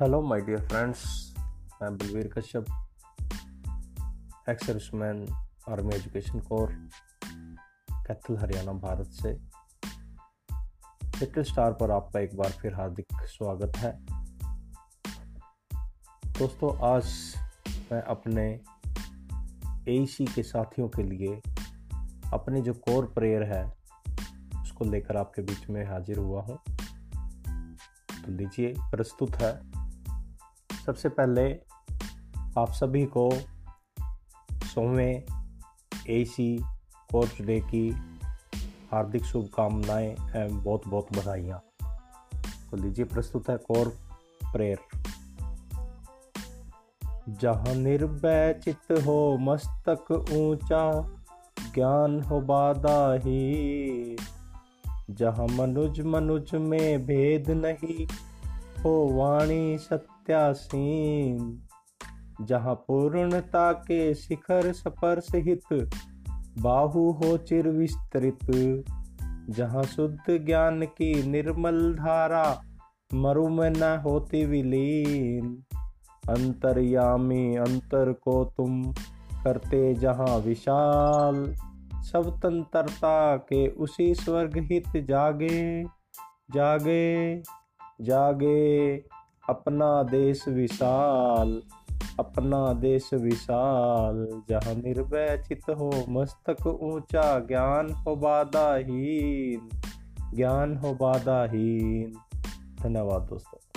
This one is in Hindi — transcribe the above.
हेलो माय डियर फ्रेंड्स मैं Balvir Kashyap ex serviceman army education corps Kaithal Haryana Bharat से। लिटिल स्टार पर आपका एक बार फिर हार्दिक स्वागत है। दोस्तों, आज मैं अपने एसी के साथियों के लिए अपनी जो कोर प्रेयर है, उसको लेकर आपके बीच में हाजिर हुआ हूँ। तो लीजिए, प्रस्तुत है। सबसे पहले आप सभी को सोवें ए सी कोर्स डे की हार्दिक शुभकामनाएँ एवं बहुत बहुत बधाइयाँ। तो लीजिए प्रस्तुत है कोर प्रेयर जहाँ निर्भय चित हो, मस्तक ऊँचा, ज्ञान हो बादा ही। जहाँ मनुज मनुज में भेद नहीं, हो वाणी सत्य त्यासीन जहाँ पूर्णता के शिखर स्पर्श हित बाहु हो चिर विस्तृत, जहाँ शुद्ध ज्ञान की निर्मल धारा मरु में न होती विलीन। अंतर्यामी अंतर को तुम करते जहाँ विशाल सब तंत्रता के उसी स्वर्ग हित जागे जागे जागे। अपना देश विशाल, अपना देश विशाल। जहाँ निर्भय चित हो मस्तक ऊँचा, ज्ञान हो बाधाहीन, ज्ञान हो बाधाहीन। धन्यवाद दोस्तों।